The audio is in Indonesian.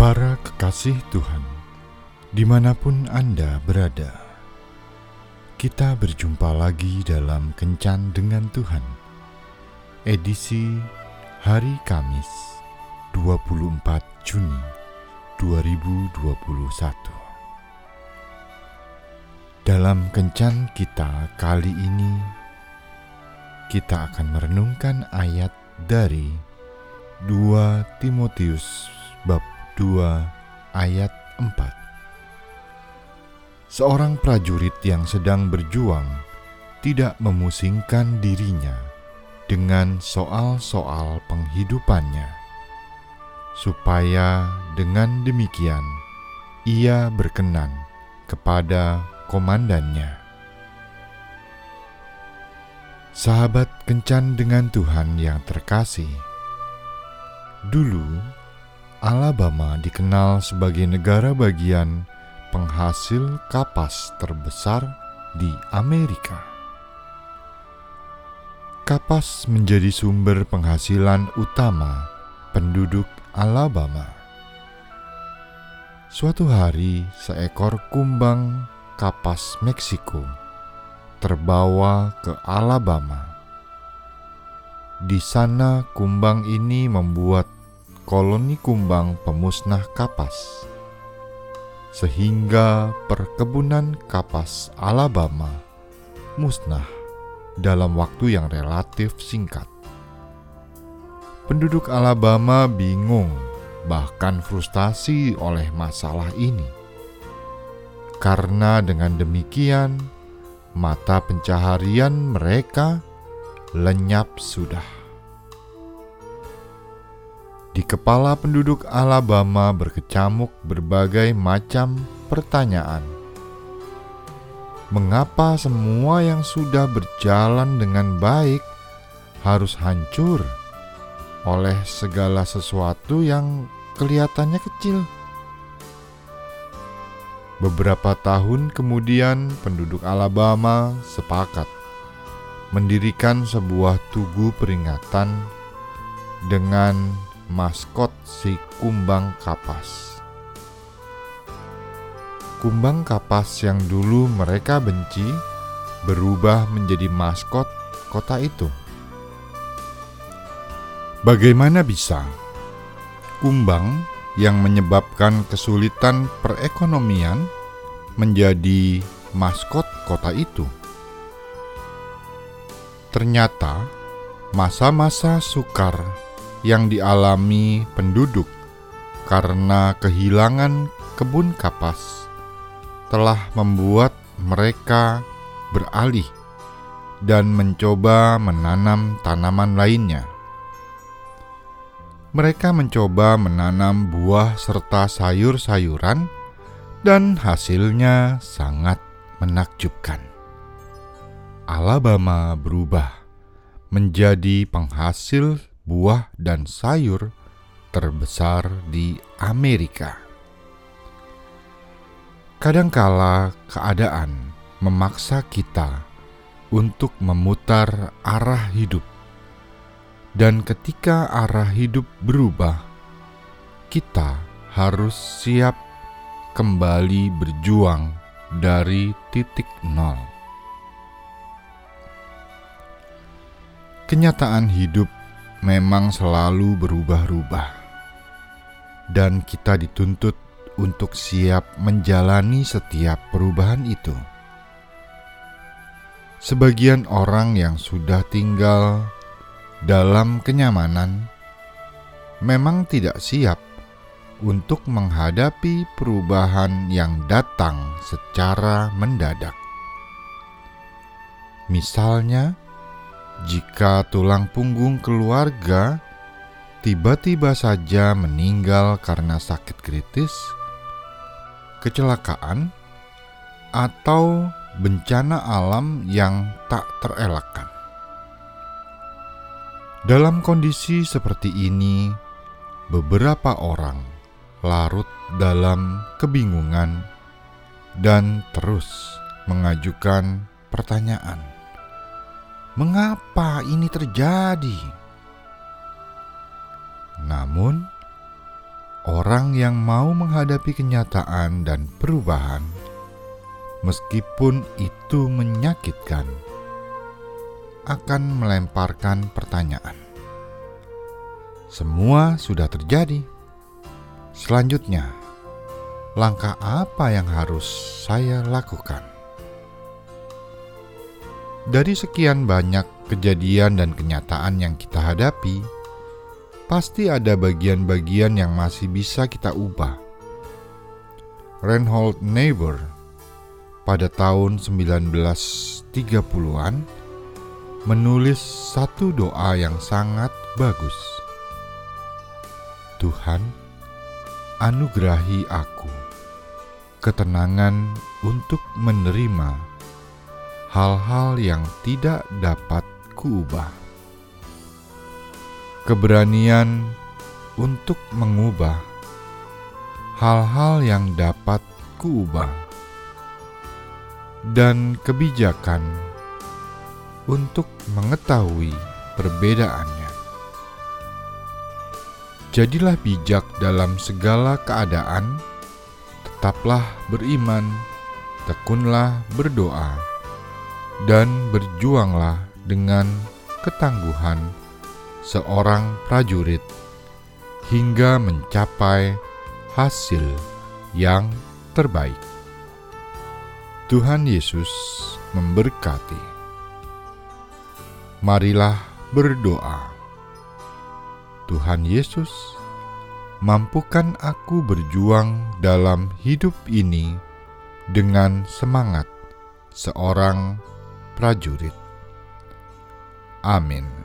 Para kekasih Tuhan, di mana pun Anda berada, kita berjumpa lagi dalam Kencan dengan Tuhan, edisi hari Kamis 24 Juni 2021. Dalam Kencan kita kali ini, kita akan merenungkan ayat dari 2 Timotius bab 2 ayat 4. Seorang prajurit yang sedang berjuang tidak memusingkan dirinya dengan soal-soal penghidupannya, supaya dengan demikian ia berkenan kepada komandannya. Sahabat kencan dengan Tuhan yang terkasih, dulu Alabama dikenal sebagai negara bagian penghasil kapas terbesar di Amerika. Kapas menjadi sumber penghasilan utama penduduk Alabama. Suatu hari, seekor kumbang kapas Meksiko terbawa ke Alabama. Di sana, kumbang ini membuat koloni kumbang pemusnah kapas, sehingga perkebunan kapas Alabama musnah dalam waktu yang relatif singkat. Penduduk Alabama bingung, bahkan frustasi oleh masalah ini, karena dengan demikian mata pencaharian mereka lenyap sudah. Di kepala penduduk Alabama berkecamuk berbagai macam pertanyaan. Mengapa semua yang sudah berjalan dengan baik harus hancur oleh segala sesuatu yang kelihatannya kecil? Beberapa tahun kemudian, penduduk Alabama sepakat mendirikan sebuah tugu peringatan dengan maskot si kumbang kapas. Kumbang kapas yang dulu mereka benci berubah menjadi maskot kota itu. Bagaimana bisa kumbang yang menyebabkan kesulitan perekonomian menjadi maskot kota itu. Ternyata, masa-masa sukar yang dialami penduduk karena kehilangan kebun kapas telah membuat mereka beralih dan mencoba menanam tanaman lainnya mereka mencoba menanam buah serta sayur-sayuran, dan hasilnya sangat menakjubkan. Alabama berubah menjadi penghasil buah dan sayur terbesar di Amerika. Kadangkala keadaan memaksa kita untuk memutar arah hidup dan ketika arah hidup berubah, kita harus siap kembali berjuang dari titik nol. Kenyataan hidup memang selalu berubah-ubah, dan kita dituntut untuk siap menjalani setiap perubahan itu. Sebagian orang yang sudah tinggal dalam kenyamanan memang tidak siap untuk menghadapi perubahan yang datang secara mendadak. Misalnya, jika tulang punggung keluarga tiba-tiba saja meninggal karena sakit kritis, kecelakaan, atau bencana alam yang tak terelakkan. Dalam kondisi seperti ini, beberapa orang larut dalam kebingungan dan terus mengajukan pertanyaan: "Mengapa ini terjadi?" Namun, orang yang mau menghadapi kenyataan dan perubahan, meskipun itu menyakitkan, akan melemparkan pertanyaan. Semua sudah terjadi. Selanjutnya, langkah apa yang harus saya lakukan? Dari sekian banyak kejadian dan kenyataan yang kita hadapi, pasti ada bagian-bagian yang masih bisa kita ubah. Reinhold Niebuhr pada tahun 1930-an menulis satu doa yang sangat bagus. Tuhan, anugerahi aku ketenangan untuk menerima hal-hal yang tidak dapat kuubah. Keberanian untuk mengubah hal-hal yang dapat kuubah dan kebijakan untuk mengetahui perbedaannya. Jadilah bijak dalam segala keadaan, tetaplah beriman, tekunlah berdoa, dan berjuanglah dengan ketangguhan seorang prajurit hingga mencapai hasil yang terbaik. Tuhan Yesus memberkati. Marilah berdoa. Tuhan Yesus, mampukan aku berjuang dalam hidup ini dengan semangat seorang prajurit. Amin.